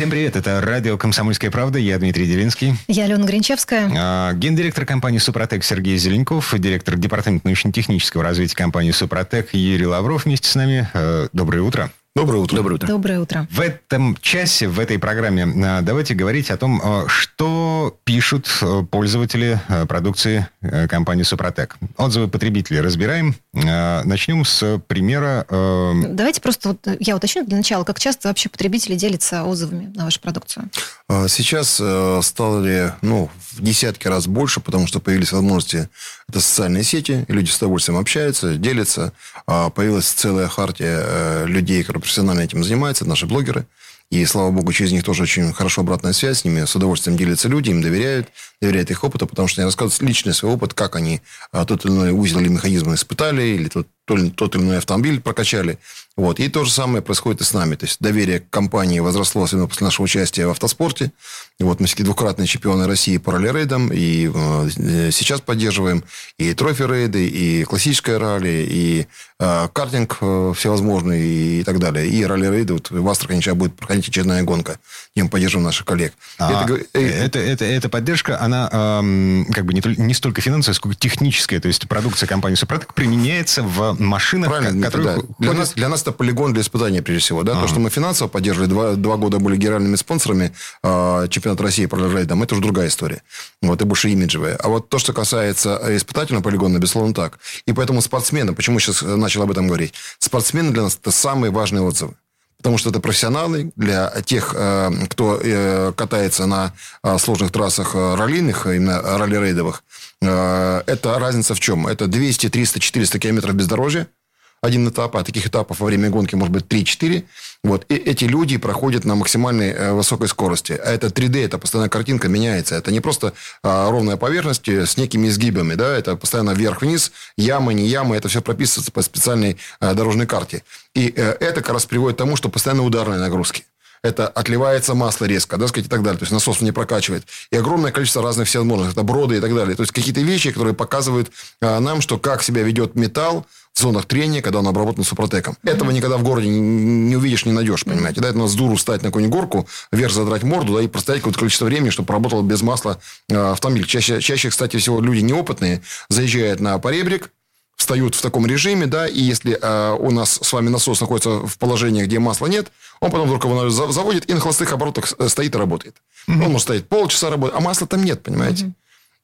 Всем привет, это радио «Комсомольская правда», я Дмитрий Делинский. Я Алена Гринчевская. А, Гендиректор компании «Супротек» Сергей Зеленков, директор департамента научно-технического развития компании «Супротек» Юрий Лавров вместе с нами. Э, Доброе утро. Доброе утро. Доброе утро. Доброе утро. В этом часе, в этой программе а, давайте говорить о том, а, что пишут а, пользователи продукции компании «Супротек». Отзывы потребителей разбираем. Начнем с примера... Давайте просто вот я уточню для начала, как часто вообще потребители делятся отзывами на вашу продукцию? Сейчас э, стали ну, в десятки раз больше, потому что появились возможности, это социальные сети, люди с удовольствием общаются, делятся. А Появилась целая хартия э, людей, которые профессионально этим занимаются, наши блогеры. И, слава богу, через них тоже очень хорошо обратная связь с ними. С удовольствием делятся люди, им доверяют, доверяют их опыту, потому что они рассказывают личный свой опыт, как они а, тот или иной узел или механизм испытали, или тот, тот или иной автомобиль прокачали. Вот. И то же самое происходит и с нами. То есть доверие к компании возросло, особенно после нашего участия в автоспорте. И вот мы все-таки двукратные чемпионы России по ралли-рейдам, и э, сейчас поддерживаем и трофи-рейды, и классическое ралли, и э, картинг э, всевозможный, и так далее. И ралли-рейды. Вот в Астрахани сейчас будет проходить очередная гонка, где мы поддерживаем наших коллег. А, Это э, это, это, эта поддержка, она эм, как бы не, не столько финансовая, сколько техническая. То есть продукция компании «Супротек» применяется в машинах, Правильно, которые да. для, нас, для нас это полигон для испытания, прежде всего. Да? То, что мы финансово поддерживали, два, два года были генеральными спонсорами э, чемпионата России по ралли-рейдам, это уже другая история. Вот, и больше имиджевая. А вот то, что касается э, испытательного полигона, безусловно, так. И поэтому спортсмены, почему сейчас начал об этом говорить, спортсмены для нас это самые важные отзывы. Потому что это профессионалы для тех, э, кто э, катается на э, сложных трассах э, раллийных, именно ралли-рейдовых. Это разница в чем? Это 200, 300, 400 километров бездорожья, один этап, а таких этапов во время гонки может быть 3-4. Вот. И эти люди проходят на максимальной э, высокой скорости. А это 3D, это постоянно картинка меняется. Это не просто а, ровная поверхность э, с некими изгибами, да, это постоянно вверх-вниз, ямы, не ямы, это все прописывается по специальной э, дорожной карте. И э, это как раз приводит к тому, что постоянно ударные нагрузки это отливается масло резко, да, сказать, и так далее. То есть насос не прокачивает. И огромное количество разных всевозможных, это броды и так далее. То есть какие-то вещи, которые показывают а, нам, что как себя ведет металл в зонах трения, когда он обработан супротеком. Этого никогда в городе не, увидишь, не найдешь, понимаете. Да, это надо с дуру встать на какую-нибудь горку, вверх задрать морду, да, и простоять какое-то количество времени, чтобы работал без масла а, автомобиль. Чаще, чаще, кстати, всего люди неопытные заезжают на поребрик, встают в таком режиме, да, и если э, у нас с вами насос находится в положении, где масла нет, он потом вдруг его за- заводит и на холостых оборотах э, стоит и работает. Он может стоять полчаса работать, а масла там нет, понимаете?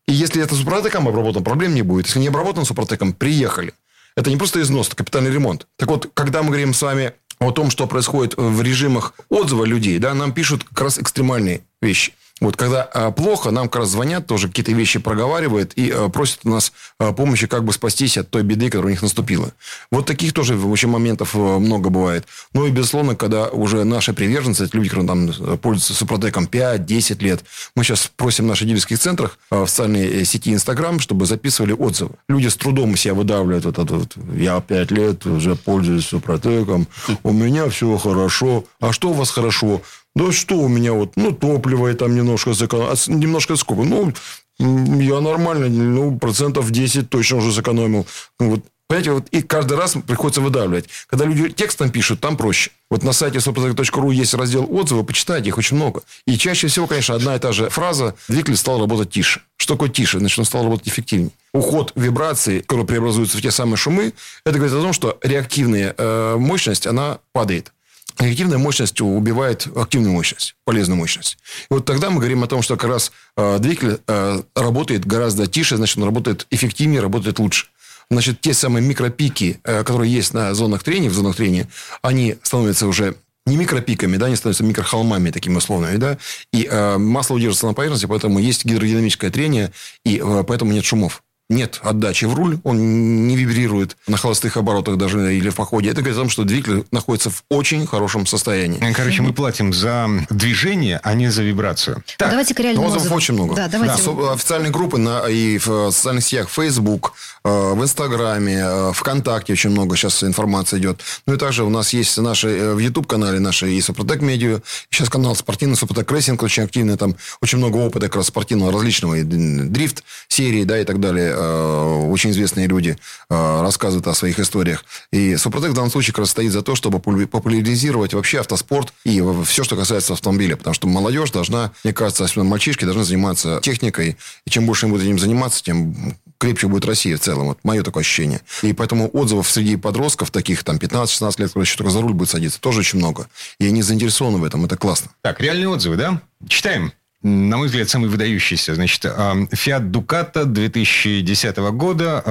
И если это супротеком обработан, проблем не будет. Если не обработан супротеком, приехали. Это не просто износ, это капитальный ремонт. Так вот, когда мы говорим с вами о том, что происходит в режимах отзыва людей, да, нам пишут как раз экстремальные вещи. Вот когда а, плохо, нам как раз звонят, тоже какие-то вещи проговаривают и а, просят у нас а, помощи, как бы спастись от той беды, которая у них наступила. Вот таких тоже в общем, моментов а, много бывает. Ну и, безусловно, когда уже наши приверженцы, это люди, которые там э, пользуются Супротеком 5-10 лет, мы сейчас просим в наших дилерских центрах а, в социальной э, сети Инстаграм, чтобы записывали отзывы. Люди с трудом себя выдавливают. Вот это вот, я 5 лет уже пользуюсь Супротеком, у меня все хорошо. А что у вас хорошо? Да что у меня вот, ну, топливо я там немножко сэкономил. А с- немножко сколько? Ну, я нормально, ну, процентов 10 точно уже сэкономил. Ну, Вот, понимаете, вот и каждый раз приходится выдавливать. Когда люди текстом пишут, там проще. Вот на сайте soprotec.ru есть раздел отзывы, почитайте, их очень много. И чаще всего, конечно, одна и та же фраза «двигатель стал работать тише». Что такое тише? Значит, он стал работать эффективнее. Уход вибраций, которые преобразуются в те самые шумы, это говорит о том, что реактивная э, мощность, она падает. Реактивная мощность убивает активную мощность, полезную мощность. И вот тогда мы говорим о том, что как раз э, двигатель э, работает гораздо тише, значит, он работает эффективнее, работает лучше. Значит, те самые микропики, э, которые есть на зонах трения, в зонах трения, они становятся уже не микропиками, да, они становятся микрохолмами такими условными, да, и э, масло удерживается на поверхности, поэтому есть гидродинамическое трение, и э, поэтому нет шумов. Нет отдачи в руль, он не вибрирует на холостых оборотах даже или в походе. Это говорит о том, что двигатель находится в очень хорошем состоянии. Короче, мы платим за движение, а не за вибрацию. Так, давайте к реальным отзывов очень много. Да, давайте. Да, официальные группы на, и в социальных сетях Facebook, э, в Инстаграме, э, ВКонтакте очень много сейчас информации идет. Ну и также у нас есть наши э, в YouTube-канале наши и Супротек Медиа. Сейчас канал спортивный Супротек Рейсинг очень активный. Там очень много опыта как раз спортивного различного. И дрифт серии, да, и так далее Э, очень известные люди э, рассказывают о своих историях. И Супротек в данном случае как раз стоит за то, чтобы популяризировать вообще автоспорт и все, что касается автомобиля. Потому что молодежь должна, мне кажется, особенно мальчишки должны заниматься техникой. И чем больше они будут этим заниматься, тем крепче будет Россия в целом. Вот мое такое ощущение. И поэтому отзывов среди подростков, таких там 15-16 лет, которые еще только за руль будет садиться, тоже очень много. И они заинтересованы в этом. Это классно. Так, реальные отзывы, да? Читаем на мой взгляд, самый выдающийся. Значит, Fiat Ducato 2010 года.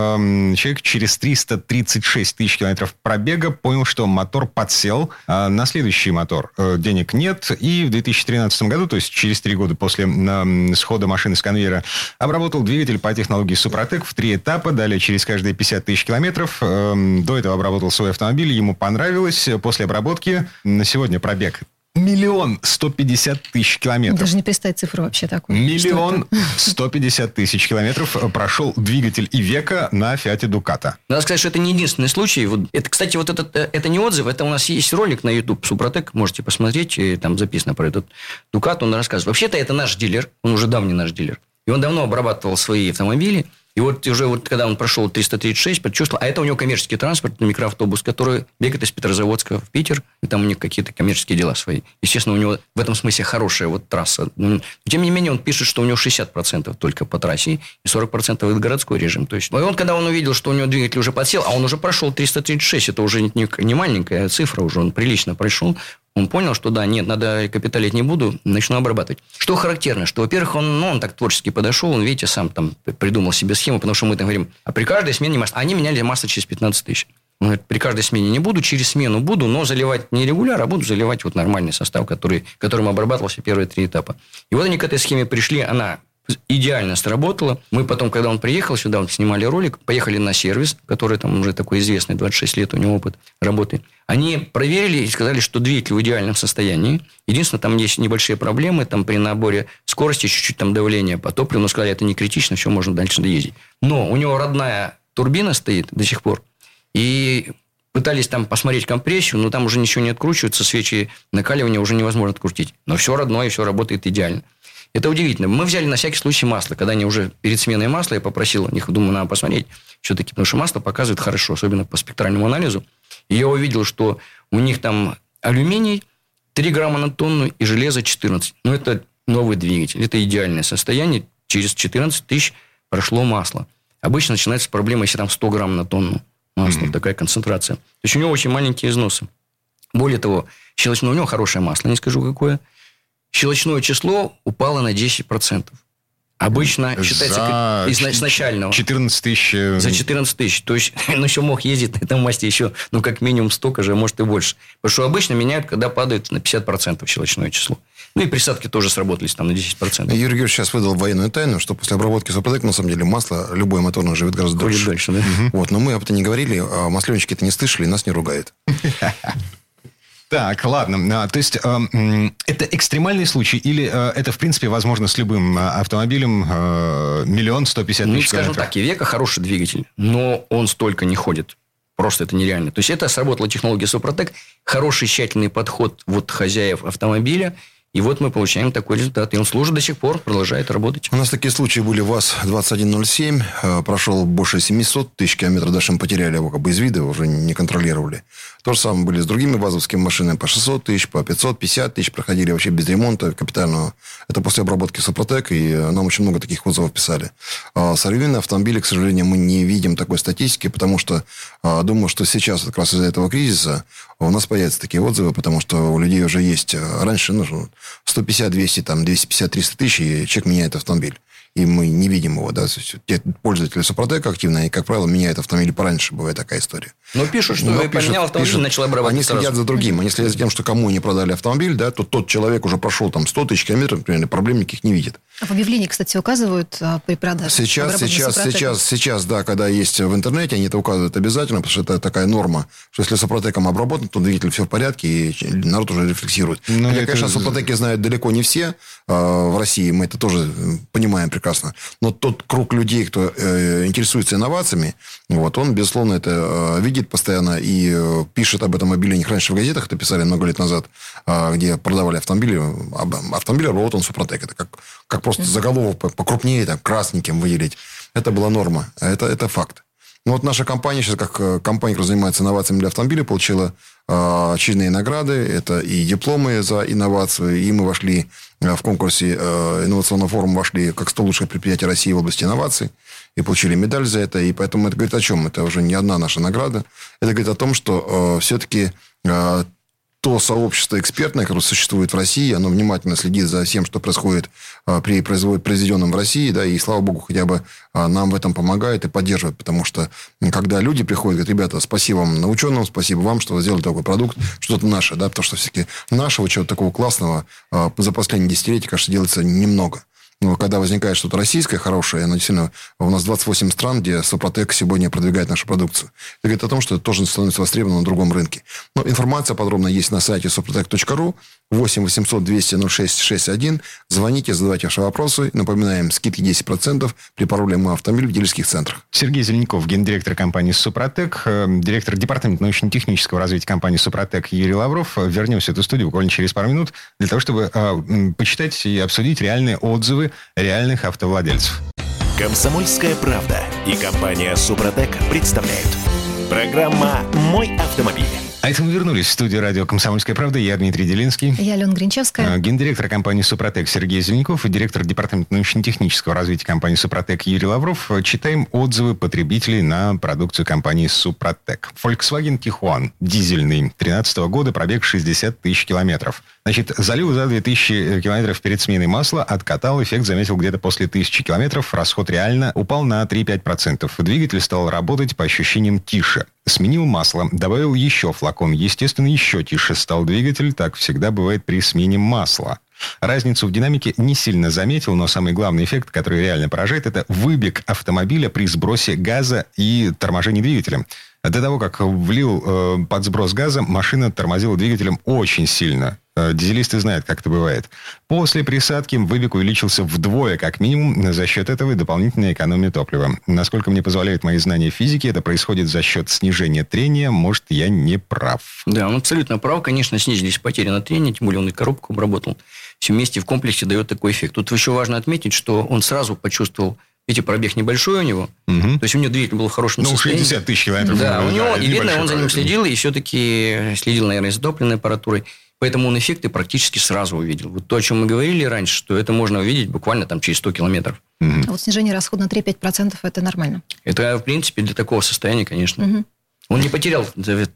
Человек через 336 тысяч километров пробега понял, что мотор подсел. А на следующий мотор э, денег нет. И в 2013 году, то есть через три года после схода машины с конвейера, обработал двигатель по технологии Супротек в три этапа. Далее через каждые 50 тысяч километров. До этого обработал свой автомобиль. Ему понравилось. После обработки на сегодня пробег Миллион сто пятьдесят тысяч километров. Даже не представить цифру вообще такую. Миллион сто пятьдесят тысяч километров прошел двигатель Ивека на Фиате Дуката. Надо сказать, что это не единственный случай. Вот, это, кстати, вот этот, э, это не отзыв, это у нас есть ролик на YouTube Супротек, можете посмотреть, и там записано про этот Дукат, он рассказывает. Вообще-то это наш дилер, он уже давний наш дилер. И он давно обрабатывал свои автомобили, и вот уже вот когда он прошел 336, почувствовал, а это у него коммерческий транспорт, микроавтобус, который бегает из Петрозаводска в Питер, и там у них какие-то коммерческие дела свои. Естественно, у него в этом смысле хорошая вот трасса. Но, тем не менее, он пишет, что у него 60% только по трассе и 40% это городской режим. То есть, и он, когда он увидел, что у него двигатель уже подсел, а он уже прошел 336, это уже не, не маленькая цифра, уже он прилично прошел, он понял, что да, нет, надо капиталить не буду, начну обрабатывать. Что характерно, что, во-первых, он, ну, он так творчески подошел, он, видите, сам там придумал себе схему, потому что мы там говорим, а при каждой смене масла, они меняли масло через 15 тысяч. Он говорит, при каждой смене не буду, через смену буду, но заливать не регуляр, а буду заливать вот нормальный состав, который, которым обрабатывался первые три этапа. И вот они к этой схеме пришли, она идеально сработало. Мы потом, когда он приехал сюда, вот снимали ролик, поехали на сервис, который там уже такой известный, 26 лет у него опыт работы. Они проверили и сказали, что двигатель в идеальном состоянии. Единственное, там есть небольшие проблемы, там при наборе скорости чуть-чуть там давление по топливу, но сказали, это не критично, все, можно дальше доездить. Но у него родная турбина стоит до сих пор. И пытались там посмотреть компрессию, но там уже ничего не откручивается, свечи накаливания уже невозможно открутить. Но все родное, все работает идеально. Это удивительно. Мы взяли на всякий случай масло. Когда они уже перед сменой масла, я попросил у них, думаю, надо посмотреть, все-таки, потому что масло показывает хорошо, особенно по спектральному анализу. И я увидел, что у них там алюминий 3 грамма на тонну и железо 14. Ну, это новый двигатель. Это идеальное состояние. Через 14 тысяч прошло масло. Обычно начинается проблема, если там 100 грамм на тонну масла, mm-hmm. такая концентрация. То есть, у него очень маленькие износы. Более того, щелочное у него хорошее масло, не скажу какое – щелочное число упало на 10%. Обычно считается за из, изначального. 14 тысяч. Э, За 14 тысяч. То есть, ну, еще мог ездить на этом масте еще, ну, как минимум столько же, может, и больше. Потому что обычно меняют, когда падает на 50% щелочное число. Ну, и присадки тоже сработались там на 10%. Юрий Георгиевич сейчас выдал военную тайну, что после обработки Супротек, на самом деле, масло, любое моторное живет гораздо Ходит дольше. дольше да? Угу. Вот, но мы об этом не говорили, а масленщики это не слышали, нас не ругают. Так, ладно. А, то есть э, это экстремальный случай или э, это, в принципе, возможно с любым а, автомобилем миллион сто пятьдесят ну, тысяч скажем километров? так, Ивека хороший двигатель, но он столько не ходит. Просто это нереально. То есть, это сработала технология Супротек, хороший тщательный подход вот хозяев автомобиля – и вот мы получаем такой результат. И он служит до сих пор, продолжает работать. У нас такие случаи были. ВАЗ-2107 э, прошел больше 700 тысяч километров. Даже мы потеряли его как бы из вида, уже не контролировали. То же самое были с другими ВАЗовскими машинами. По 600 тысяч, по 550 тысяч проходили вообще без ремонта капитального. Это после обработки Супротек. И нам очень много таких отзывов писали. А современные автомобили, к сожалению, мы не видим такой статистики, потому что а, думаю, что сейчас как раз из-за этого кризиса у нас появятся такие отзывы, потому что у людей уже есть... Э, раньше ну, 150, 200, там, 250, 300 тысяч, и человек меняет автомобиль. И мы не видим его, да, те пользователи Супротека активно, они, как правило, меняют автомобиль пораньше, бывает такая история. Но пишут, что Но пишут, поменял автомобиль, пишут, начал обрабатывать Они следят сразу. за другим, они следят за тем, что кому не продали автомобиль, да, то тот человек уже прошел там 100 тысяч километров, например, проблем никаких не видит. А в объявлении, кстати, указывают а, при продаже? Сейчас, сейчас, сейчас, сейчас, да, когда есть в интернете, они это указывают обязательно, потому что это такая норма, что если Супротеком обработан, то двигатель все в порядке, и народ уже рефлексирует. Но Хотя, это... конечно, Супротеки знают далеко не все э, в России, мы это тоже понимаем прекрасно. Но тот круг людей, кто э, интересуется инновациями, вот, он, безусловно, это э, видит постоянно и э, пишет об этом объявлениях. Раньше в газетах это писали много лет назад, э, где продавали автомобили. Автомобиль обработан Супротек. Это как, как просто заголовок покрупнее, там, красненьким выделить. Это была норма. Это, это факт. Ну, вот наша компания сейчас, как э, компания, которая занимается инновациями для автомобиля, получила э, очередные награды. Это и дипломы за инновацию, и мы вошли э, в конкурсе э, инновационного форума, вошли как 100 лучших предприятий России в области инноваций и получили медаль за это. И поэтому это говорит о чем? Это уже не одна наша награда. Это говорит о том, что э, все-таки э, то сообщество экспертное, которое существует в России, оно внимательно следит за всем, что происходит а, при произведенном в России, да, и, слава богу, хотя бы а, нам в этом помогает и поддерживает, потому что когда люди приходят, говорят, ребята, спасибо вам на ученым, спасибо вам, что вы сделали такой продукт, что-то наше, да, потому что все-таки нашего чего-то такого классного а, за последние десятилетия, кажется, делается немного. Но когда возникает что-то российское, хорошее, оно действительно... У нас 28 стран, где Супротек сегодня продвигает нашу продукцию. Это говорит о том, что это тоже становится востребованным на другом рынке. Но информация подробно есть на сайте suprotec.ru. 8 800 200 06 61. Звоните, задавайте ваши вопросы. Напоминаем, скидки 10% при пароле «Мой автомобиль» в дилерских центрах. Сергей Зеленяков, гендиректор компании «Супротек», э, директор департамента научно-технического развития компании «Супротек» Юрий Лавров. Вернемся в эту студию буквально через пару минут для того, чтобы э, почитать и обсудить реальные отзывы реальных автовладельцев. Комсомольская правда и компания «Супротек» представляют. Программа «Мой автомобиль». А это мы вернулись в студию радио «Комсомольская правда». Я Дмитрий Делинский. Я Алена Гринчевская. А, гендиректор компании «Супротек» Сергей Зеленяков и директор департамента научно-технического развития компании «Супротек» Юрий Лавров. Читаем отзывы потребителей на продукцию компании «Супротек». Volkswagen Tiguan, дизельный, 2013 года, пробег 60 тысяч километров. Значит, залил за 2000 километров перед сменой масла, откатал, эффект заметил где-то после 1000 километров, расход реально упал на 3-5%. Двигатель стал работать по ощущениям тише. Сменил масло, добавил еще флакон. Естественно, еще тише стал двигатель. Так всегда бывает при смене масла. Разницу в динамике не сильно заметил, но самый главный эффект, который реально поражает, это выбег автомобиля при сбросе газа и торможении двигателя. До того, как влил э, под сброс газа, машина тормозила двигателем очень сильно. Э, дизелисты знают, как это бывает. После присадки выбег увеличился вдвое, как минимум, за счет этого и дополнительной экономии топлива. Насколько мне позволяют мои знания физики, это происходит за счет снижения трения. Может, я не прав. Да, он абсолютно прав. Конечно, снизились потери на трение, тем более он и коробку обработал. Все вместе в комплексе дает такой эффект. Тут еще важно отметить, что он сразу почувствовал Видите, пробег небольшой у него. Угу. То есть, у него двигатель был в хорошем ну, состоянии. 60 тысяч километров. Да, у него, и видно, он за ним следил, и все-таки следил, наверное, за топливной аппаратурой. Поэтому он эффекты практически сразу увидел. Вот то, о чем мы говорили раньше, что это можно увидеть буквально там через 100 километров. Угу. А вот снижение расхода на 3-5% это нормально? Это, в принципе, для такого состояния, конечно. Угу. Он не потерял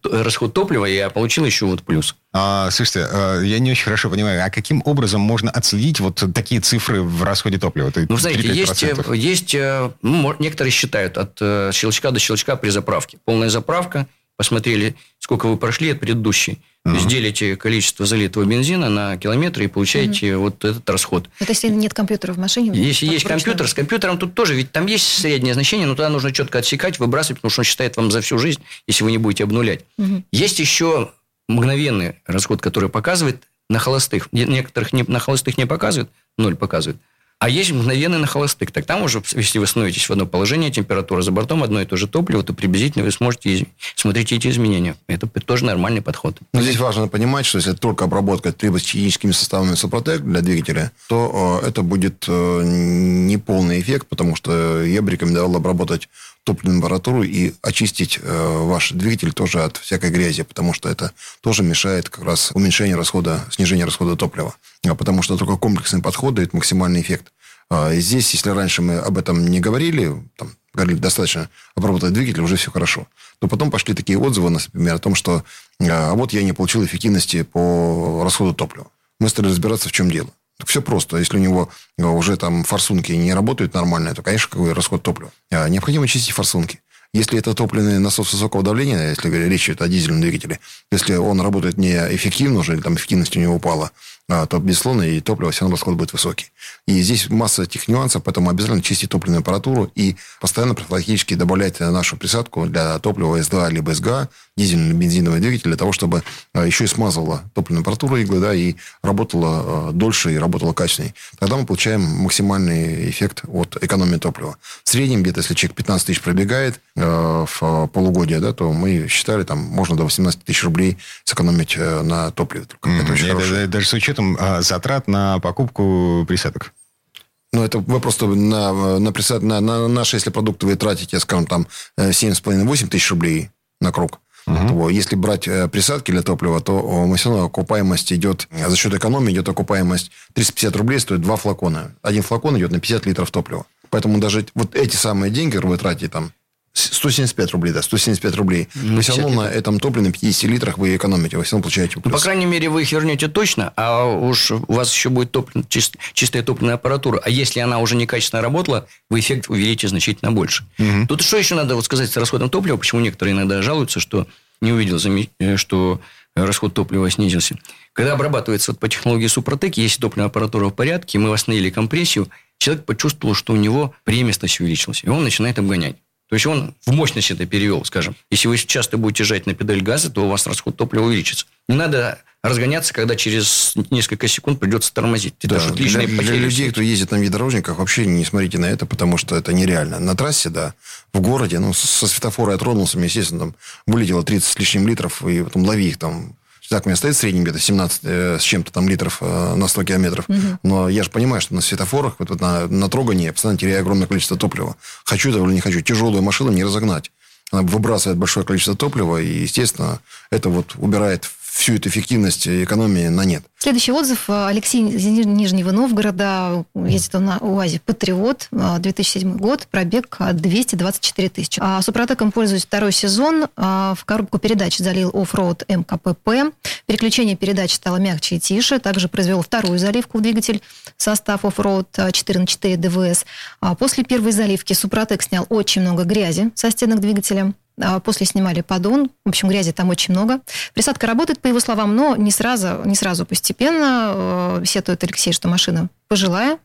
расход топлива, а получил еще вот плюс. А, слушайте, а, я не очень хорошо понимаю, а каким образом можно отследить вот такие цифры в расходе топлива? Ну, знаете, есть, есть э, ну, некоторые считают от э, щелчка до щелчка при заправке. Полная заправка, посмотрели, сколько вы прошли от предыдущей. То есть делите количество залитого бензина на километры и получаете угу. вот этот расход. Это если нет компьютера в машине? Если есть компьютер, с компьютером тут тоже, ведь там есть среднее значение, но тогда нужно четко отсекать, выбрасывать, потому что он считает вам за всю жизнь, если вы не будете обнулять. Угу. Есть еще мгновенный расход, который показывает на холостых. Некоторых не, на холостых не показывает, ноль показывает. А есть мгновенный на холостых. Так там уже, если вы становитесь в одно положение, температура за бортом, одно и то же топливо, то приблизительно вы сможете смотреть эти изменения. Это тоже нормальный подход. Но здесь важно понимать, что если только обработка трибохимическими составами Супротек для двигателя, то э, это будет э, неполный эффект, потому что я бы рекомендовал обработать топливную аппаратуру и очистить э, ваш двигатель тоже от всякой грязи, потому что это тоже мешает как раз уменьшению расхода, снижению расхода топлива. А потому что только комплексный подход дает максимальный эффект. А здесь, если раньше мы об этом не говорили, там, говорили, достаточно обработать двигатель, уже все хорошо. Но потом пошли такие отзывы, например, о том, что а вот я не получил эффективности по расходу топлива. Мы стали разбираться, в чем дело. Все просто. Если у него уже там форсунки не работают нормально, то, конечно, какой расход топлива. Необходимо чистить форсунки. Если это топливный насос высокого давления, если речь идет о дизельном двигателе, если он работает неэффективно уже, или там эффективность у него упала, а, то, безусловно, и топливо все равно расход будет высокий. И здесь масса этих нюансов, поэтому обязательно чистить топливную аппаратуру и постоянно профилактически добавлять нашу присадку для топлива СДА либо СГА, дизельный бензиновый двигатель, для того, чтобы а, еще и смазывала топливную аппаратуру иглы, да, и работала а, дольше, и работала качественнее. Тогда мы получаем максимальный эффект от экономии топлива. В среднем, где-то, если человек 15 тысяч пробегает э, в полугодие, да, то мы считали, там, можно до 18 тысяч рублей сэкономить э, на топливе. Mm-hmm. Это очень даже с учетом учетом а, затрат на покупку присадок? Ну, это вы просто на, на, присад, на, на наши, если продукты вы тратите, скажем, там 7,5-8 тысяч рублей на круг, Угу. Если брать э, присадки для топлива, то мы все равно окупаемость идет, за счет экономии идет окупаемость 350 рублей стоит два флакона. Один флакон идет на 50 литров топлива. Поэтому даже вот эти самые деньги, которые вы тратите там, 175 рублей, да, 175 рублей. Ну, вы все равно на этом топливе на 50 литрах вы экономите, вы все равно получаете плюс. Ну, по крайней мере, вы их вернете точно, а уж у вас еще будет топлив, чист, чистая топливная аппаратура. А если она уже некачественно работала, вы эффект увеличите значительно больше. Угу. Тут что еще надо вот сказать с расходом топлива, почему некоторые иногда жалуются, что не увидел, э, что расход топлива снизился. Когда обрабатывается вот по технологии Супротек, если топливная аппаратура в порядке, мы восстановили компрессию, человек почувствовал, что у него премистость увеличилась, и он начинает обгонять. То есть он в мощность это перевел, скажем. Если вы часто будете жать на педаль газа, то у вас расход топлива увеличится. Не надо разгоняться, когда через несколько секунд придется тормозить. Это да, для, для людей, кто ездит на внедорожниках, вообще не смотрите на это, потому что это нереально. На трассе, да, в городе, ну, со светофора я тронулся, естественно, там вылетело 30 с лишним литров, и потом лови их там так, у меня стоит в среднем где-то 17 э, с чем-то там литров э, на 100 километров. Угу. Но я же понимаю, что на светофорах, вот, вот на, на трогании я постоянно теряю огромное количество топлива. Хочу этого или не хочу. Тяжелую машину не разогнать. Она выбрасывает большое количество топлива, и, естественно, это вот убирает всю эту эффективность экономии на нет. Следующий отзыв. Алексей из Нижнего Новгорода. Ездит он на УАЗе «Патриот». 2007 год. Пробег 224 тысячи. А Супротеком пользуюсь второй сезон. А, в коробку передач залил оффроуд МКПП. Переключение передач стало мягче и тише. Также произвел вторую заливку в двигатель. Состав оффроуд 4 на 4 ДВС. А после первой заливки Супротек снял очень много грязи со стенок двигателя. А, после снимали поддон. В общем, грязи там очень много. Присадка работает, по его словам, но не сразу, не сразу постепенно. Э, сетует Алексей, что машина пожилая,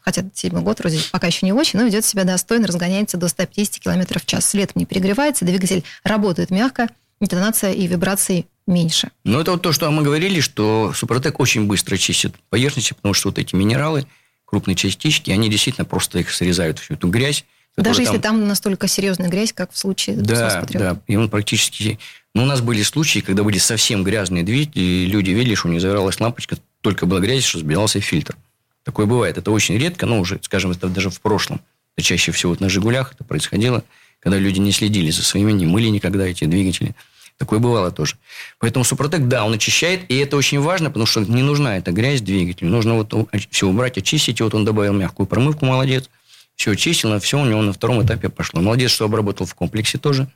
хотя седьмой год вроде пока еще не очень, но ведет себя достойно, разгоняется до 150 км в час. Летом не перегревается, двигатель работает мягко, интонация и вибрации меньше. Ну, это вот то, что мы говорили, что Супротек очень быстро чистит поверхности, потому что вот эти минералы, крупные частички, они действительно просто их срезают, всю эту грязь, даже если там настолько серьезная грязь, как в случае Да, да. И он практически... Ну, у нас были случаи, когда были совсем грязные двигатели, и люди видели, что у них загоралась лампочка, только была грязь, что сбивался фильтр. Такое бывает. Это очень редко, но уже, скажем, это даже в прошлом. Это чаще всего вот на «Жигулях» это происходило, когда люди не следили за своими, не мыли никогда эти двигатели. Такое бывало тоже. Поэтому Супротек, да, он очищает, и это очень важно, потому что не нужна эта грязь двигателю. Нужно вот все убрать, очистить. И вот он добавил мягкую промывку, молодец. Все численно, все у него на втором этапе пошло. Молодец, что обработал в комплексе тоже.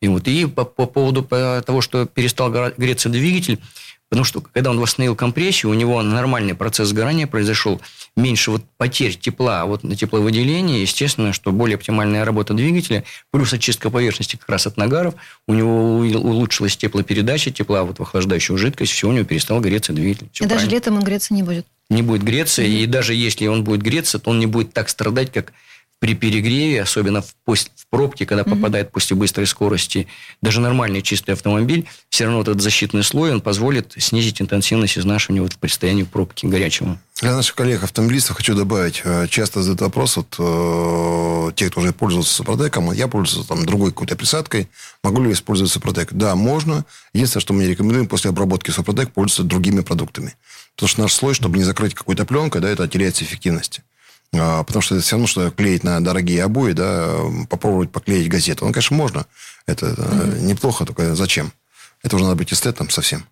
И вот и по, по поводу по того, что перестал греться двигатель, потому что когда он восстановил компрессию, у него нормальный процесс сгорания произошел, меньше вот потерь тепла, а вот на тепловыделение, естественно, что более оптимальная работа двигателя, плюс очистка поверхности как раз от нагаров, у него улучшилась теплопередача тепла вот в охлаждающую жидкость, все, у него перестал гореться двигатель. И правильно. даже летом он греться не будет не будет греться, mm-hmm. и даже если он будет греться, то он не будет так страдать, как при перегреве, особенно в, в пробке, когда mm-hmm. попадает после быстрой скорости, даже нормальный чистый автомобиль, все равно этот защитный слой, он позволит снизить интенсивность изнашивания вот в предстоянии пробки горячего. Для наших коллег-автомобилистов хочу добавить, э, часто задают вопрос, вот э, те, кто уже пользовался Супротеком, я пользуюсь там другой какой-то присадкой, могу ли я использовать Супротек? Да, можно. Единственное, что мы не рекомендуем после обработки Супротек пользоваться другими продуктами. Потому что наш слой, чтобы не закрыть какой-то пленкой, да, это теряется эффективности. А, потому что это все равно, что клеить на дорогие обои, да, попробовать поклеить газету. Ну, конечно, можно. Это mm-hmm. неплохо, только зачем? Это уже надо быть эстетом совсем.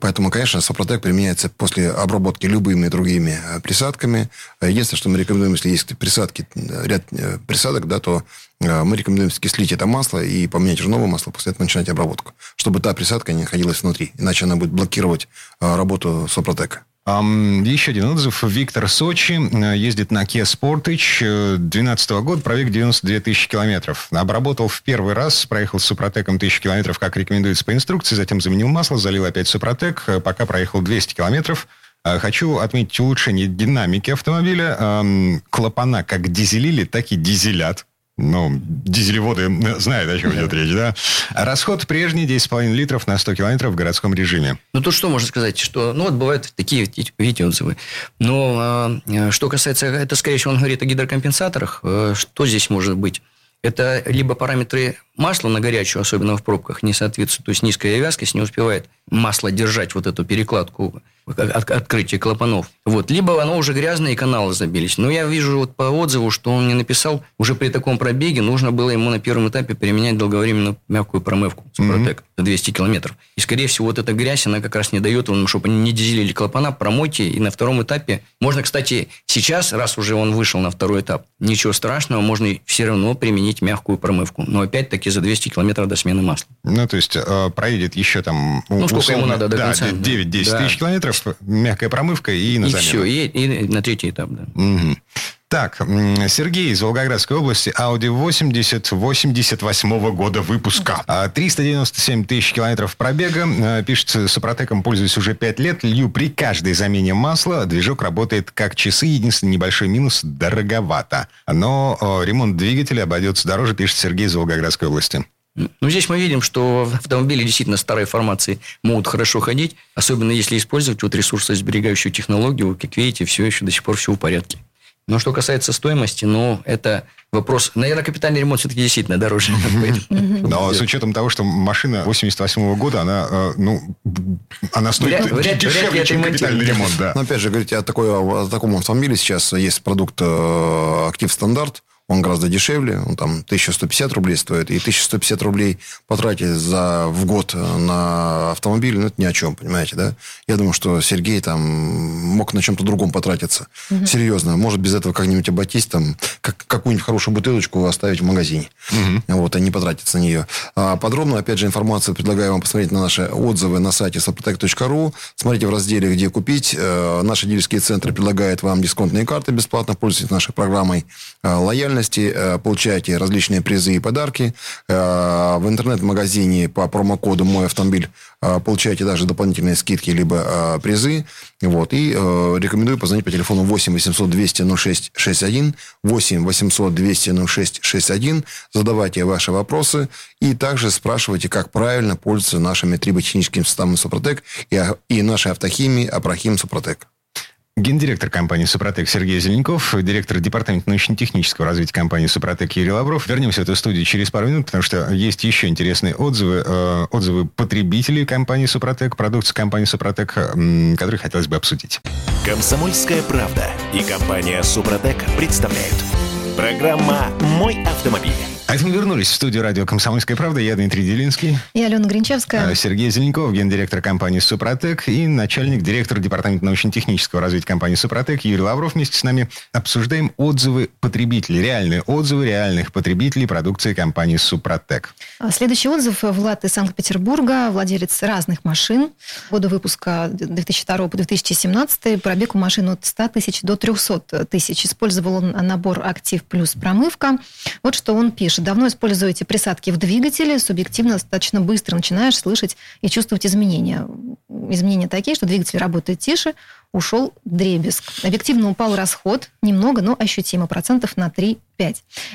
Поэтому, конечно, Сопротек применяется после обработки любыми другими э, присадками. Единственное, что мы рекомендуем, если есть присадки, э, ряд присадок, да, то мы рекомендуем скислить это масло и поменять уже новое масло, после этого начинать обработку, чтобы та присадка не находилась внутри. Иначе она будет блокировать работу Сопротека. Еще один отзыв. Виктор Сочи э, ездит на Kia Sportage 2012 года, пробег 92 тысячи километров. Обработал в первый раз, проехал с Супротеком тысячу километров, как рекомендуется по инструкции, затем заменил масло, залил опять Супротек, э, пока проехал 200 километров. Э, хочу отметить улучшение динамики автомобиля. Клапана как дизелили, так и дизелят ну, дизелеводы знают, о чем идет речь, да? Расход прежний 10,5 литров на 100 километров в городском режиме. Ну, тут что можно сказать? Что, ну, вот бывают такие, видите, отзывы. Но э, что касается, это, скорее всего, он говорит о гидрокомпенсаторах. Э, что здесь может быть? Это либо параметры масла на горячую, особенно в пробках, не соответствуют. То есть, низкая вязкость не успевает масло держать вот эту перекладку от, открытия клапанов. Вот. Либо оно уже грязное, и каналы забились. Но я вижу вот по отзыву, что он мне написал, уже при таком пробеге нужно было ему на первом этапе применять долговременную мягкую промывку Супротек mm-hmm. 200 километров. И, скорее всего, вот эта грязь, она как раз не дает ему, чтобы они не дизелили клапана, промойте. И на втором этапе можно, кстати, сейчас, раз уже он вышел на второй этап, ничего страшного, можно все равно применить мягкую промывку. Но опять-таки за 200 километров до смены масла. Ну, то есть, э, проедет еще там... Ну, сколько ему надо до да, конца? 9-10 да. тысяч километров, мягкая промывка и на И замену. все, и, и на третий этап, да. Угу. Так, Сергей из Волгоградской области, Audi 80 88 года выпуска. 397 а, тысяч километров пробега. А, пишет, Супротеком пользуюсь уже 5 лет. Лью при каждой замене масла. Движок работает как часы. Единственный небольшой минус – дороговато. Но ремонт двигателя обойдется дороже, пишет Сергей из Волгоградской области. Ну, здесь мы видим, что автомобили действительно старой формации могут хорошо ходить, особенно если использовать вот ресурсосберегающую технологию. Как видите, все еще до сих пор все в порядке. Но что касается стоимости, ну, это вопрос... Наверное, капитальный ремонт все-таки действительно дороже. Но с учетом того, что машина 88 года, она, э, ну, она стоит дешевле, чем капитальный ремонт. Но опять же, говорите о таком автомобиле сейчас есть продукт э, Актив Стандарт, он гораздо дешевле, он там 1150 рублей стоит, и 1150 рублей потратить за, в год на автомобиль, ну, это ни о чем, понимаете, да? Я думаю, что Сергей там мог на чем-то другом потратиться. Угу. Серьезно, может без этого как-нибудь обойтись, там, как, какую-нибудь хорошую бутылочку оставить в магазине, угу. вот, а не потратиться на нее. А подробно, опять же, информацию предлагаю вам посмотреть на наши отзывы на сайте soprotec.ru. Смотрите в разделе, где купить. Э, наши дилерские центры предлагают вам дисконтные карты бесплатно, пользуйтесь нашей программой э, лояльности, э, получаете различные призы и подарки. Э, в интернет-магазине по промокоду «Мой автомобиль» э, получаете даже дополнительные скидки либо призы. Вот. И рекомендую позвонить по телефону 8 800 200 06 61, 8 800 200 06 61. Задавайте ваши вопросы и также спрашивайте, как правильно пользоваться нашими триботехническими системами «Супротек» и, и нашей автохимией «Апрохим Супротек». Гендиректор компании «Супротек» Сергей Зеленков, директор департамента научно-технического развития компании «Супротек» Юрий Лавров. Вернемся в эту студию через пару минут, потому что есть еще интересные отзывы, э, отзывы потребителей компании «Супротек», продукции компании «Супротек», которые хотелось бы обсудить. «Комсомольская правда» и компания «Супротек» представляют. Программа «Мой автомобиль». А это мы вернулись в студию радио «Комсомольская правда». Я Дмитрий Делинский. И Алена Гринчевская. А, Сергей Зеленков, гендиректор компании «Супротек» и начальник, директор департамента научно-технического развития компании «Супротек» Юрий Лавров вместе с нами обсуждаем отзывы потребителей, реальные отзывы реальных потребителей продукции компании «Супротек». А, следующий отзыв Влад из Санкт-Петербурга, владелец разных машин. Года выпуска 2002 по 2017, пробег у машины от 100 тысяч до 300 тысяч. Использовал он набор «Актив плюс промывка». Вот что он пишет давно используете присадки в двигателе, субъективно достаточно быстро начинаешь слышать и чувствовать изменения. Изменения такие, что двигатель работает тише, ушел дребезг. Объективно упал расход, немного, но ощутимо, процентов на 3-5.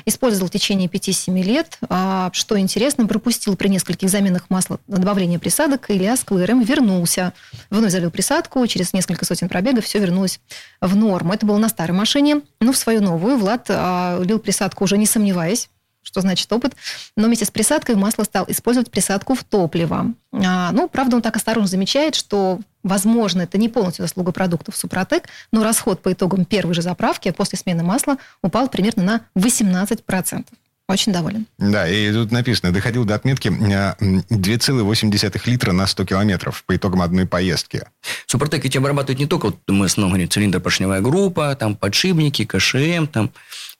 Использовал в течение 5-7 лет. А, что интересно, пропустил при нескольких заменах масла добавление присадок, и лязг ВРМ вернулся. Вновь залил присадку, через несколько сотен пробегов все вернулось в норму. Это было на старой машине. Но в свою новую Влад а, лил присадку уже не сомневаясь, что значит опыт. Но вместе с присадкой масло стал использовать присадку в топливо. А, ну, правда, он так осторожно замечает, что, возможно, это не полностью заслуга продуктов Супротек, но расход по итогам первой же заправки после смены масла упал примерно на 18%. Очень доволен. Да, и тут написано, доходил до отметки 2,8 литра на 100 километров по итогам одной поездки. Супротек ведь обрабатывает не только, вот мы основном говорим, цилиндр-поршневая группа, там подшипники, КШМ там,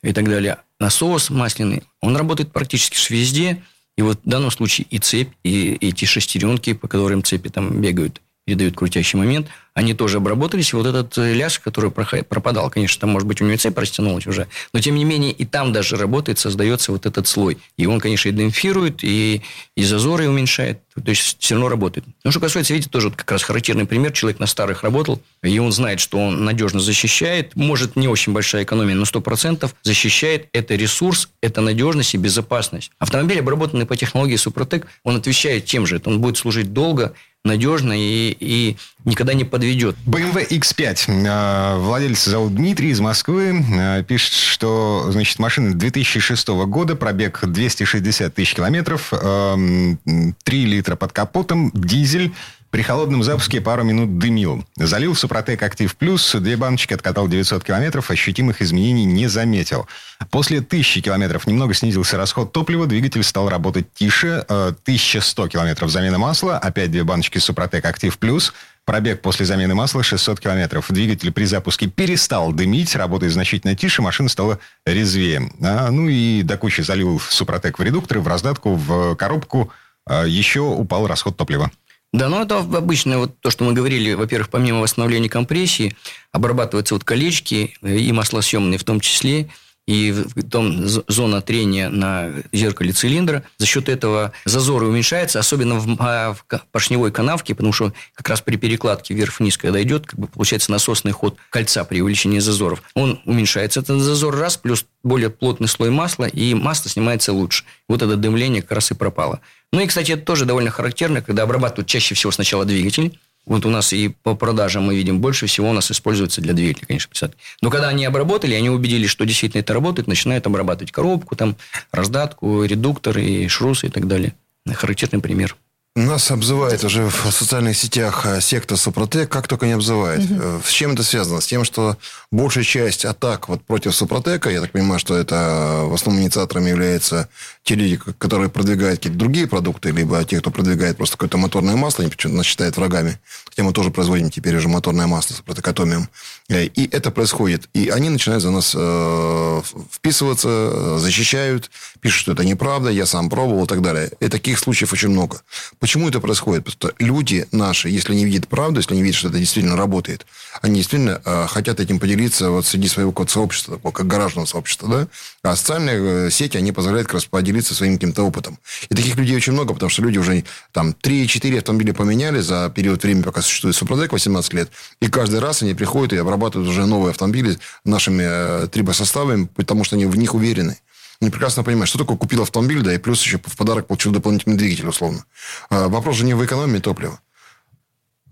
и так далее, насос масляный, он работает практически везде. И вот в данном случае и цепь, и эти шестеренки, по которым цепи там бегают, передают крутящий момент, они тоже обработались. И вот этот э, ляж, который пропадал, конечно, там, может быть, у него цепь растянулась уже, но, тем не менее, и там даже работает, создается вот этот слой. И он, конечно, и демпфирует, и, и зазоры уменьшает. То есть, все равно работает. Ну, что касается, видите, тоже вот как раз характерный пример. Человек на старых работал, и он знает, что он надежно защищает. Может, не очень большая экономия, но 100% защищает. Это ресурс, это надежность и безопасность. Автомобиль, обработанный по технологии Супротек, он отвечает тем же. Он будет служить долго, надежно и, и никогда не подведет. BMW X5. А, владелец зовут Дмитрий из Москвы. А, пишет, что значит, машина 2006 года, пробег 260 тысяч километров, 3 литра под капотом, дизель. При холодном запуске пару минут дымил. Залил Супротек Актив Плюс, две баночки откатал 900 километров, ощутимых изменений не заметил. После 1000 километров немного снизился расход топлива, двигатель стал работать тише, 1100 э, километров замена масла, опять две баночки Супротек Актив Плюс, Пробег после замены масла 600 километров. Двигатель при запуске перестал дымить, работает значительно тише, машина стала резвее. А, ну и до кучи залил Супротек в редукторы, в раздатку, в коробку. А, еще упал расход топлива. Да, ну это обычно вот то, что мы говорили, во-первых, помимо восстановления компрессии, обрабатываются вот колечки и маслосъемные в том числе, и там зона трения на зеркале цилиндра. За счет этого зазоры уменьшаются, особенно в, а, в поршневой канавке, потому что как раз при перекладке вверх-вниз, когда идет, как бы получается насосный ход кольца при увеличении зазоров. Он уменьшается, этот зазор раз, плюс более плотный слой масла, и масло снимается лучше. Вот это дымление как раз и пропало. Ну и, кстати, это тоже довольно характерно, когда обрабатывают чаще всего сначала двигатель, вот у нас и по продажам мы видим, больше всего у нас используется для двигателя, конечно, присадки. Но когда они обработали, они убедились, что действительно это работает, начинают обрабатывать коробку, там, раздатку, редуктор и шрусы и так далее. Характерный пример. Нас обзывает уже в социальных сетях э, секта Супротек, как только не обзывает. Угу. С чем это связано? С тем, что большая часть атак вот против Супротека, я так понимаю, что это э, в основном инициаторами являются те люди, которые продвигают какие-то другие продукты, либо те, кто продвигает просто какое-то моторное масло, они почему-то нас считают врагами. Хотя мы тоже производим теперь уже моторное масло с протокотомием. И это происходит. И они начинают за нас э, вписываться, защищают, пишут, что это неправда, я сам пробовал и так далее. И таких случаев очень много. Почему это происходит? Потому что люди наши, если не видят правду, если не видят, что это действительно работает, они действительно э, хотят этим поделиться вот среди своего какого сообщества, такого, как гаражного сообщества, да? А социальные э, сети, они позволяют как раз поделиться своим каким-то опытом. И таких людей очень много, потому что люди уже там 3-4 автомобиля поменяли за период времени, пока существует Супротек, 18 лет. И каждый раз они приходят и обрабатывают уже новые автомобили нашими э, трибосоставами, потому что они в них уверены не прекрасно понимают, что такое купил автомобиль, да, и плюс еще в подарок получил дополнительный двигатель, условно. А, вопрос же не в экономии топлива.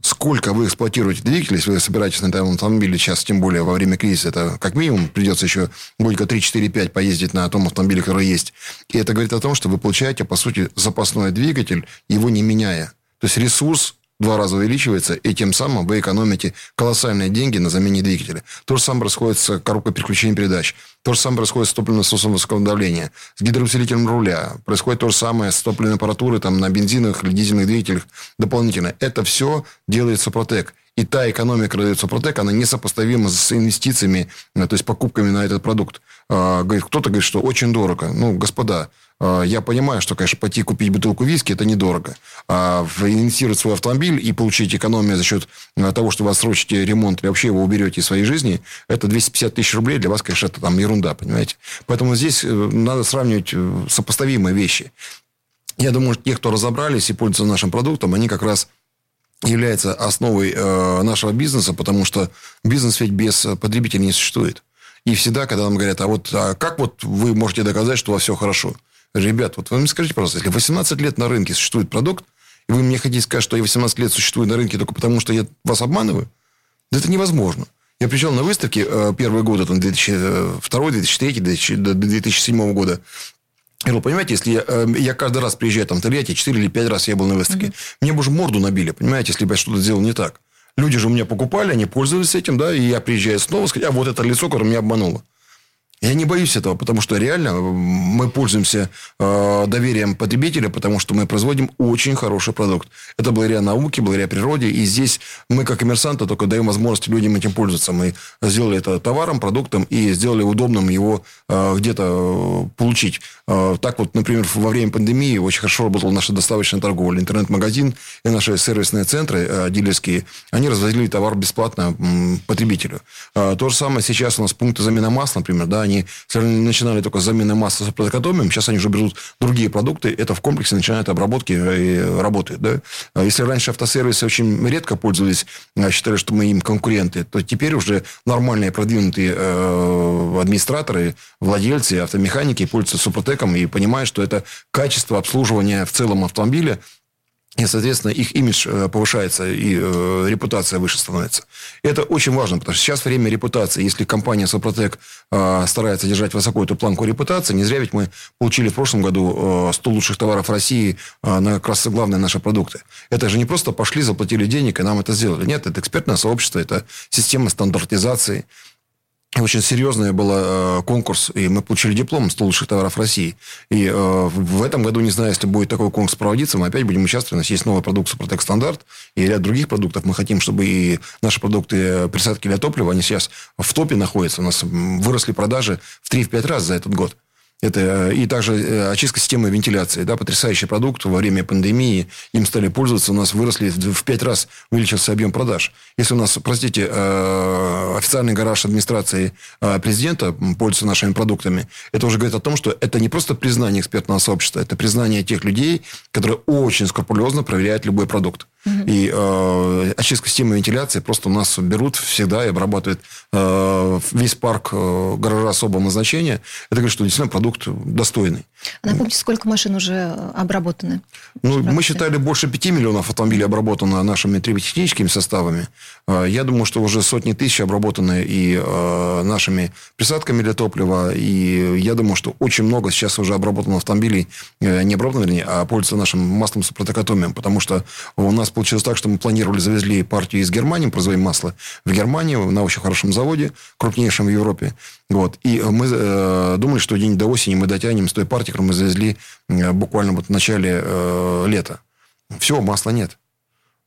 Сколько вы эксплуатируете двигатель, если вы собираетесь на этом автомобиле сейчас, тем более во время кризиса, это как минимум придется еще годика 3, 4, 5 поездить на том автомобиле, который есть. И это говорит о том, что вы получаете, по сути, запасной двигатель, его не меняя. То есть ресурс два раза увеличивается, и тем самым вы экономите колоссальные деньги на замене двигателя. То же самое происходит с коробкой переключения передач. То же самое происходит с топливным насосом высокого давления, с гидроусилителем руля. Происходит то же самое с топливной аппаратурой там, на бензиновых или дизельных двигателях дополнительно. Это все делает Супротек. И та экономия, которая дает Супротек, она несопоставима с инвестициями, то есть покупками на этот продукт. А, кто-то говорит, что очень дорого. Ну, господа, а, я понимаю, что, конечно, пойти купить бутылку виски – это недорого. А инвестировать в свой автомобиль и получить экономию за счет а, того, что вы отсрочите ремонт или вообще его уберете из своей жизни, это 250 тысяч рублей. Для вас, конечно, это там ерунда, понимаете? Поэтому здесь э, надо сравнивать э, сопоставимые вещи. Я думаю, те, кто разобрались и пользуются нашим продуктом, они как раз являются основой э, нашего бизнеса, потому что бизнес ведь без потребителей не существует. И всегда, когда нам говорят, а вот а как вот вы можете доказать, что у вас все хорошо? Ребят, вот вы мне скажите, пожалуйста, если 18 лет на рынке существует продукт, и вы мне хотите сказать, что я 18 лет существую на рынке только потому, что я вас обманываю? Да это невозможно. Я пришел на выставке э, первые годы, там, 2002, 2003, 2007 года. И вы понимаете, если я, э, я каждый раз приезжаю там в Тольятти, 4 или 5 раз я был на выставке, mm-hmm. мне бы уже морду набили, понимаете, если бы я что-то сделал не так. Люди же у меня покупали, они пользовались этим, да, и я приезжаю снова, сказать, а вот это лицо, которое меня обмануло. Я не боюсь этого, потому что реально мы пользуемся э, доверием потребителя, потому что мы производим очень хороший продукт. Это благодаря науке, благодаря природе. И здесь мы, как коммерсанты, только даем возможность людям этим пользоваться. Мы сделали это товаром, продуктом и сделали удобным его э, где-то э, получить. Э, так вот, например, во время пандемии очень хорошо работала наша доставочная торговля. Интернет-магазин и наши сервисные центры э, дилерские, они развозили товар бесплатно э, потребителю. Э, то же самое сейчас у нас пункты замены масла, например, да, они начинали только с замены масла с протокотомием, сейчас они уже берут другие продукты, это в комплексе начинают обработки и работают. Да? А если раньше автосервисы очень редко пользовались, а, считали, что мы им конкуренты, то теперь уже нормальные продвинутые э, администраторы, владельцы, автомеханики пользуются Супротеком и понимают, что это качество обслуживания в целом автомобиля и, соответственно, их имидж э, повышается, и э, репутация выше становится. Это очень важно, потому что сейчас время репутации. Если компания Сопротек э, старается держать высоко эту планку репутации, не зря ведь мы получили в прошлом году э, 100 лучших товаров России э, на как раз главные наши продукты. Это же не просто пошли, заплатили денег, и нам это сделали. Нет, это экспертное сообщество, это система стандартизации, очень серьезный был э, конкурс, и мы получили диплом 100 лучших товаров России. И э, в этом году, не знаю, если будет такой конкурс проводиться, мы опять будем участвовать. У нас есть новый продукт Супротек Стандарт и ряд других продуктов. Мы хотим, чтобы и наши продукты э, присадки для топлива, они сейчас в топе находятся. У нас выросли продажи в 3-5 раз за этот год. Это э, и также э, очистка системы вентиляции. Да, потрясающий продукт во время пандемии. Им стали пользоваться. У нас выросли в пять раз увеличился объем продаж. Если у нас, простите, э, официальный гараж администрации президента пользуется нашими продуктами, это уже говорит о том, что это не просто признание экспертного сообщества, это признание тех людей, которые очень скрупулезно проверяют любой продукт. И э, очистка системы вентиляции просто у нас берут всегда и обрабатывают э, весь парк э, гаража особого назначения. Это говорит, что действительно продукт достойный. А напомните, сколько машин уже обработаны? Ну, мы считали, больше 5 миллионов автомобилей обработано нашими триботехническими составами. Э, я думаю, что уже сотни тысяч обработаны и э, нашими присадками для топлива. И я думаю, что очень много сейчас уже обработано автомобилей, э, не обработано, вернее, а пользуются нашим маслом с протокотомием. Потому что у нас получилось так, что мы планировали, завезли партию из Германии, производим масло в Германию на очень хорошем заводе, крупнейшем в Европе. Вот. И мы э, думали, что день до осени мы дотянем с той партии, которую мы завезли э, буквально вот в начале э, лета. Все, масла нет.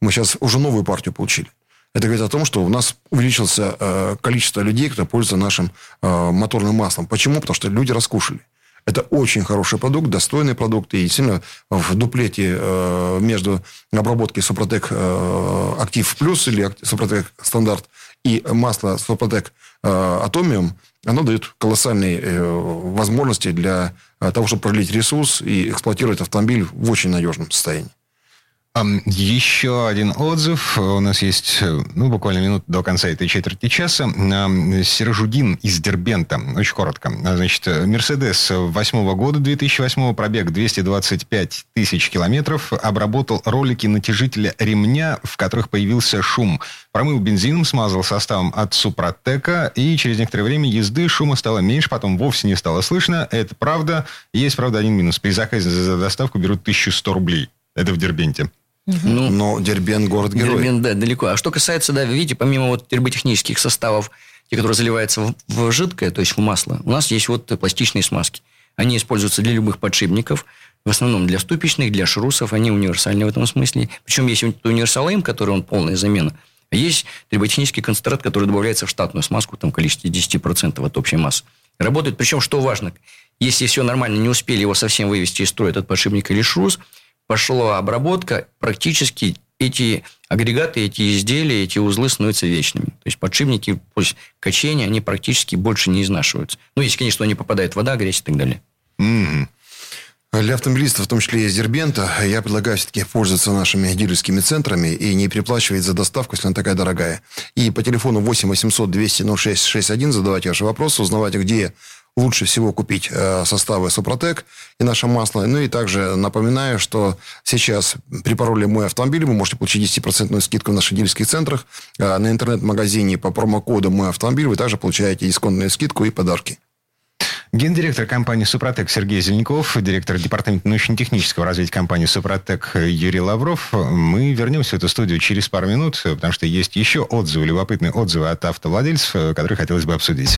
Мы сейчас уже новую партию получили. Это говорит о том, что у нас увеличилось э, количество людей, кто пользуется нашим э, моторным маслом. Почему? Потому что люди раскушали. Это очень хороший продукт, достойный продукт. И действительно в дуплете э, между обработкой Супротек э, Актив Плюс или Супротек Стандарт и масло Супротек э, Атомиум, оно дает колоссальные возможности для того, чтобы продлить ресурс и эксплуатировать автомобиль в очень надежном состоянии. Еще один отзыв. У нас есть, ну, буквально минут до конца этой четверти часа. Сержудин из Дербента. Очень коротко. Значит, Мерседес восьмого года, 2008 пробег 225 тысяч километров, обработал ролики натяжителя ремня, в которых появился шум. Промыл бензином, смазал составом от Супротека, и через некоторое время езды шума стало меньше, потом вовсе не стало слышно. Это правда. Есть, правда, один минус. При заказе за доставку берут 1100 рублей. Это в Дербенте. Ну, Но Дербент город-герой. Дербент, да, далеко. А что касается, да, видите, помимо вот терботехнических составов, те, которые заливаются в, в жидкое, то есть в масло, у нас есть вот пластичные смазки. Они используются для любых подшипников, в основном для ступичных, для шрусов, они универсальны в этом смысле. Причем есть универсал М, который он полная замена, а есть триботехнический концентрат, который добавляется в штатную смазку там, в количестве 10% от общей массы. Работает, причем, что важно, если все нормально, не успели его совсем вывести из строя, этот подшипник или шрус, пошла обработка, практически эти агрегаты, эти изделия, эти узлы становятся вечными. То есть подшипники после качения, они практически больше не изнашиваются. Ну, если, конечно, не попадает вода, грязь и так далее. Mm-hmm. Для автомобилистов, в том числе и из Дербента, я предлагаю все-таки пользоваться нашими дилерскими центрами и не переплачивать за доставку, если она такая дорогая. И по телефону 8 800 200 0661 задавайте ваши вопросы, узнавайте, где лучше всего купить э, составы Супротек и наше масло. Ну и также напоминаю, что сейчас при пароле «Мой автомобиль» вы можете получить 10% скидку в наших дилерских центрах. Э, на интернет-магазине по промокоду «Мой автомобиль» вы также получаете дисконтную скидку и подарки. Гендиректор компании «Супротек» Сергей Зеленков, директор департамента научно-технического развития компании «Супротек» Юрий Лавров. Мы вернемся в эту студию через пару минут, потому что есть еще отзывы, любопытные отзывы от автовладельцев, которые хотелось бы обсудить.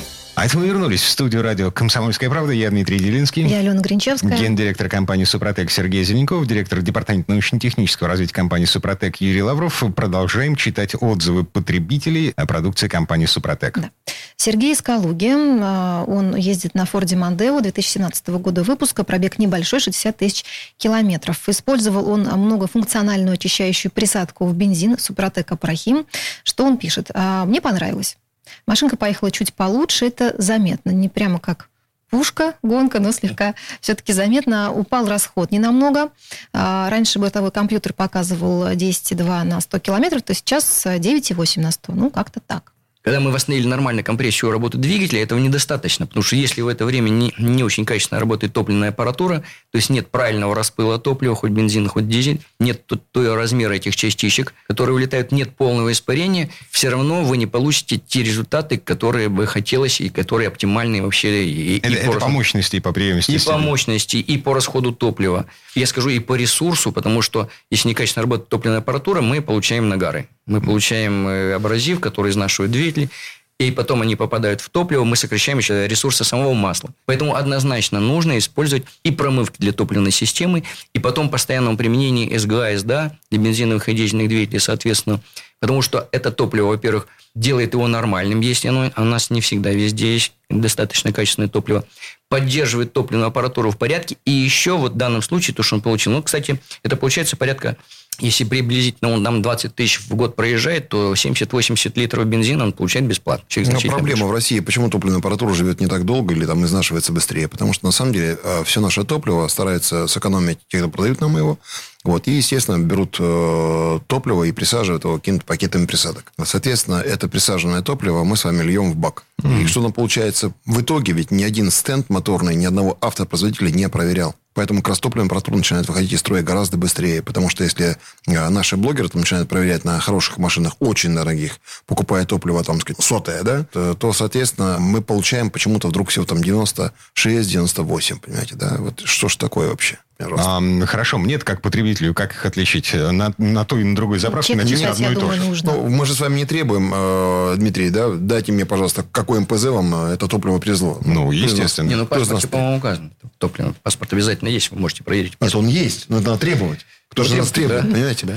А это мы вернулись в студию радио «Комсомольская правда». Я Дмитрий Делинский. Я Алена Гринчевская. Гендиректор компании «Супротек» Сергей Зеленков, директор департамента научно-технического развития компании «Супротек» Юрий Лавров. Продолжаем читать отзывы потребителей о продукции компании «Супротек». Да. Сергей из Калуги. а, Он ездит на Форде Мондео 2017 года выпуска. Пробег небольшой, 60 тысяч километров. Использовал он многофункциональную очищающую присадку в бензин «Супротек Апрахим». Что он пишет? А, Мне понравилось. Машинка поехала чуть получше, это заметно. Не прямо как пушка, гонка, но слегка все-таки заметно. Упал расход не намного. А, Раньше бортовой компьютер показывал 10,2 на 100 километров, то сейчас 9,8 на 100. Ну, как-то так. Когда мы восстановили нормально компрессию работы двигателя, этого недостаточно. Потому что если в это время не, не очень качественно работает топливная аппаратура, то есть нет правильного распыла топлива, хоть бензин, хоть дизель, нет той размера этих частичек, которые улетают, нет полного испарения, все равно вы не получите те результаты, которые бы хотелось и которые оптимальны вообще. И, и Это, это по по мощности и по преемственности. и по мощности, и по расходу топлива. Я скажу и по ресурсу, потому что если некачественно работает топливная аппаратура, мы получаем нагары. Мы получаем э, абразив, который изнашивает двигатель, и потом они попадают в топливо, мы сокращаем еще ресурсы самого масла. Поэтому однозначно нужно использовать и промывки для топливной системы, и потом постоянном применении СГА, СДА для бензиновых и дизельных двигателей, соответственно. Потому что это топливо, во-первых, делает его нормальным, если оно у нас не всегда везде есть достаточно качественное топливо, поддерживает топливную аппаратуру в порядке, и еще вот в данном случае, то, что он получил, ну, кстати, это получается порядка, если приблизительно он нам 20 тысяч в год проезжает, то 70-80 литров бензина он получает бесплатно. Но проблема больше. в России, почему топливная аппаратура живет не так долго или там изнашивается быстрее? Потому что, на самом деле, все наше топливо старается сэкономить те, кто продают нам его. Вот, и, естественно, берут э, топливо и присаживают его какими-то пакетами присадок. Соответственно, это присаженное топливо мы с вами льем в бак. И что нам получается? В итоге ведь ни один стенд моторный, ни одного автопроизводителя не проверял. Поэтому как раз топливная аппаратура начинает выходить из строя гораздо быстрее. Потому что если э, наши блогеры там, начинают проверять на хороших машинах, очень дорогих, покупая топливо, там, сказать, сотое, да, то, то, соответственно, мы получаем почему-то вдруг всего там 96-98, понимаете, да? Вот что ж такое вообще? Ам, хорошо, мне как потребителю, как их отличить? На, на той и на другой заправке Чек написано одно и то же. нужно. Ну, мы же с вами не требуем, э, Дмитрий, да, дайте мне, пожалуйста, какой МПЗ вам э, это топливо привезло. Ну, естественно. Не, ну, нас- по-моему, указано. Топливо. Паспорт обязательно есть, вы можете проверить. Нет, он есть, но надо требовать. Кто же нас требует, Да. понимаете?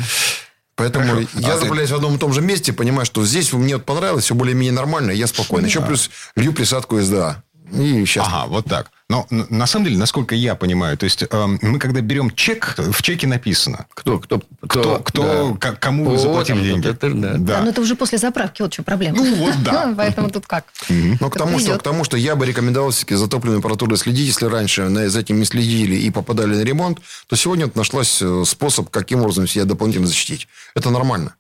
Поэтому Хорошо. я А ты- заправляюсь в одном и том же месте, понимаю, что здесь мне вот понравилось, все более-менее нормально, я спокойно. Еще плюс лью присадку СДА. И сейчас. Ага, вот так. Но на самом деле, насколько я понимаю, то есть эм, мы когда берем чек, в чеке написано, Кто, кто, кто, кто, да. к- кому вы заплатили там, деньги. это- да. Да, но это уже после заправки, вот что проблема. Ну, вот да. Поэтому тут как? Но к тому, что, к тому, что я бы рекомендовал все-таки за топливной аппаратурой следить. Если раньше на, за этим не следили и попадали на ремонт, то сегодня вот нашлась э, способ, каким образом себя дополнительно защитить. Это нормально.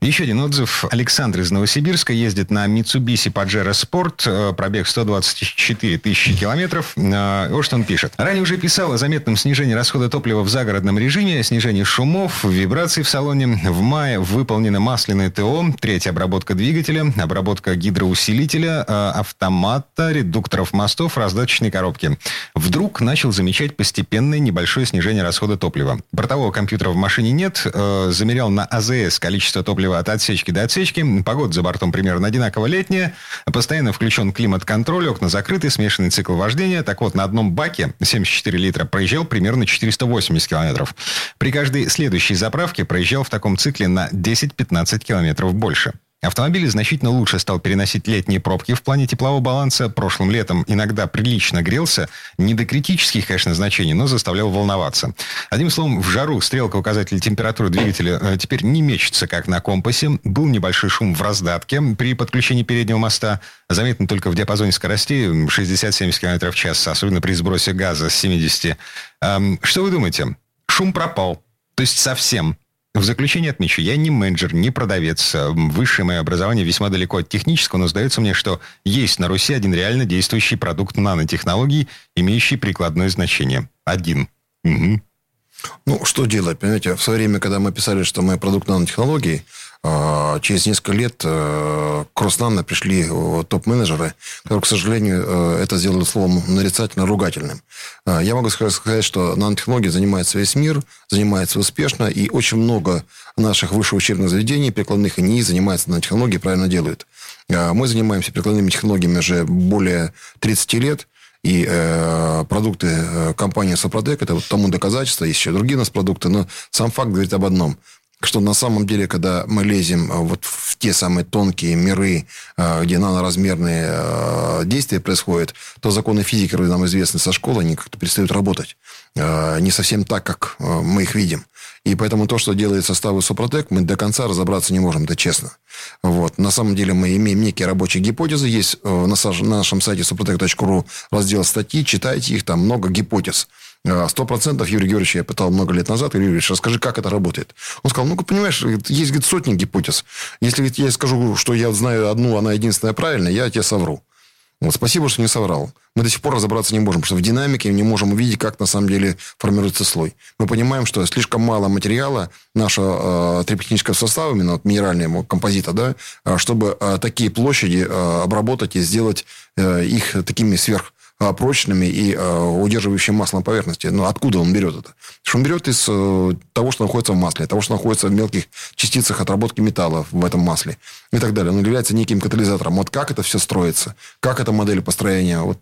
Еще один отзыв. Александр из Новосибирска ездит на Mitsubishi Pajero Sport. э, Пробег 124 тысячи километров. Э, Вот что он пишет. Ранее уже писал о заметном снижении расхода топлива в загородном режиме, снижении шумов, вибраций в салоне. В мае выполнено масляное ТО, третья обработка двигателя, обработка гидроусилителя, э, автомата, редукторов мостов, раздаточной коробки. Вдруг начал замечать постепенное небольшое снижение расхода топлива. Бортового компьютера в машине нет. Замерял на АЗС количество топлива от отсечки до отсечки. Погода за бортом примерно одинаково летняя. Постоянно включен климат-контроль, окна закрыты, смешанный цикл вождения. Так вот, на одном баке 74 литра проезжал примерно 480 километров. При каждой следующей заправке проезжал в таком цикле на 10-15 километров больше. Автомобиль значительно лучше стал переносить летние пробки в плане теплового баланса. Прошлым летом иногда прилично грелся. Не до критических, конечно, значений, но заставлял волноваться. Одним словом, в жару стрелка указателя температуры двигателя э, теперь не мечется, как на компасе. Был небольшой шум в раздатке при подключении переднего моста. Заметно только в диапазоне скоростей 60-70 км в час, особенно при сбросе газа с 70. Эм, Что вы думаете? Шум пропал. То есть совсем. В заключение отмечу, я не менеджер, не продавец. Эм, Высшее мое образование весьма далеко от технического, но сдается мне, что есть на Руси один реально действующий продукт нанотехнологий, имеющий прикладное значение. Один. Мгм. Ну, что делать, понимаете? В свое время, когда мы писали, что мы продукт нанотехнологий, через несколько лет э, к Роснано пришли э, топ-менеджеры, которые, к сожалению, э, это сделали словом нарицательно ругательным. А, я могу сказать, что нанотехнологией занимается весь мир, занимается успешно, и очень много наших высших учебных заведений, прикладных и НИИ занимается нанотехнологией, правильно делают. А, мы занимаемся прикладными технологиями уже более 30 лет, и э, продукты компании Сопротек, это вот тому доказательство, есть еще другие у нас продукты, но сам факт говорит об одном – что на самом деле, когда мы лезем э, вот в те самые тонкие миры, э, где наноразмерные э, действия происходят, то законы физики, которые нам известны со школы, они как-то перестают работать. Не совсем так, как мы их видим. И поэтому то, что делает составы Супротек, мы до конца разобраться не можем, это честно. Вот. На самом деле мы имеем некие рабочие гипотезы. Есть на нашем сайте suprotec.ru раздел статьи, читайте их, там много гипотез. А, сто процентов Юрий Георгиевич я пытал много лет назад. Юрий Георгиевич, расскажи, как это работает. Он сказал, ну, понимаешь, есть говорит, сотни гипотез. Если говорит, я скажу, что я знаю одну, она единственная правильная, я тебе совру. Вот, спасибо, что не соврал. Мы до сих пор разобраться не можем, потому что в динамике не можем увидеть, как на самом деле формируется слой. Мы понимаем, что слишком мало материала нашего э, триптехнического состава, именно вот, минерального композита, да, а, чтобы э, такие площади э, обработать и сделать э, их такими сверх прочными и а, удерживающими масло на поверхности. Но откуда он берет это? Что он берет из э, того, что находится в масле, того, что находится в мелких частицах отработки металла в этом масле и так далее. Он является неким катализатором. Вот как это все строится, как эта модель построения, вот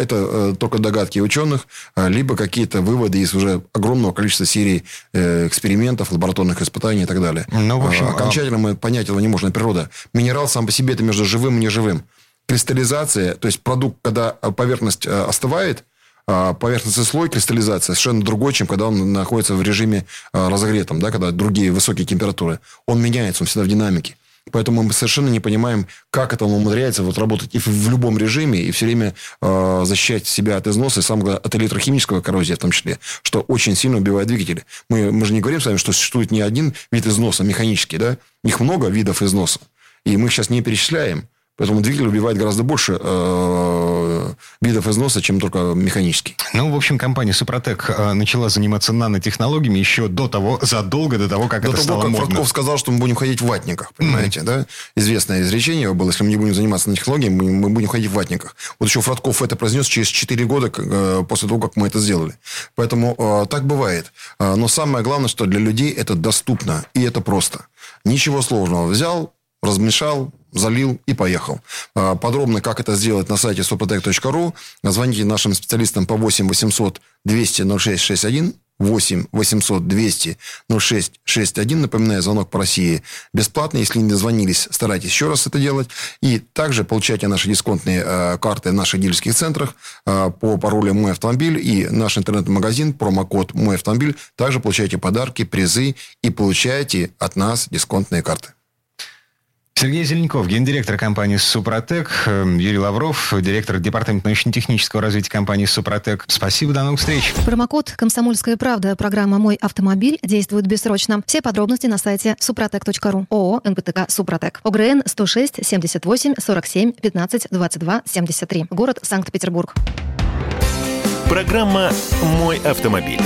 это э, только догадки ученых, а, либо какие-то выводы из уже огромного количества серий э, экспериментов, лабораторных испытаний и так далее. Ну, в общем, Окончательно мы понять этого не можем. Природа. Минерал сам по себе это между живым и неживым кристаллизация, то есть продукт, когда э, поверхность э, остывает, а поверхностный слой кристаллизация совершенно другой, чем когда он находится в режиме э, разогретом, да, когда другие высокие температуры. Он меняется, он всегда в динамике. Поэтому мы совершенно не понимаем, как это умудряется вот работать и в любом режиме, и все время э, защищать себя от износа, и главное, от электрохимического коррозии в том числе, что очень сильно убивает двигатели. Мы, мы же не говорим с вами, что существует не один вид износа механический, да? Их много видов износа. И мы их сейчас не перечисляем. Поэтому двигатель убивает гораздо больше э, видов износа, чем только механический. Ну, в общем, компания Супротек э, начала заниматься нанотехнологиями еще до того, задолго до того, как до это того, стало как модно. Фродков сказал, что мы будем ходить в ватниках, понимаете, mm-hmm. да? Известное изречение его было, если мы не будем заниматься нанотехнологиями, мы, будем ходить в ватниках. Вот еще Фродков это произнес через 4 года э, после того, как мы это сделали. Поэтому э, так бывает. Э, но самое главное, что для людей это доступно и это просто. Ничего сложного. Взял, размешал, залил и поехал. А, подробно, как это сделать на сайте soprotec.ru. Звоните нашим специалистам по 8 800 200 0661 8 800 200 0661. Напоминаю, звонок по России бесплатный. Если не дозвонились, старайтесь еще раз это делать. И также получайте наши дисконтные э, карты в наших дилерских центрах э, по паролю «Мой автомобиль» и наш интернет-магазин, промокод «Мой автомобиль». Также получайте подарки, призы и получаете от нас дисконтные карты. Сергей Зеленков, гендиректор компании «Супротек», эм, Юрий Лавров, директор департамента научно-технического развития компании «Супротек». Спасибо, до новых встреч. Промокод «Комсомольская правда» программа «Мой автомобиль» действует бессрочно. Все подробности на сайте супротек.ру. ООО «НПТК Супротек». ОГРН 106 78 47 15 22 73. Город Санкт-Петербург. Программа «Мой автомобиль».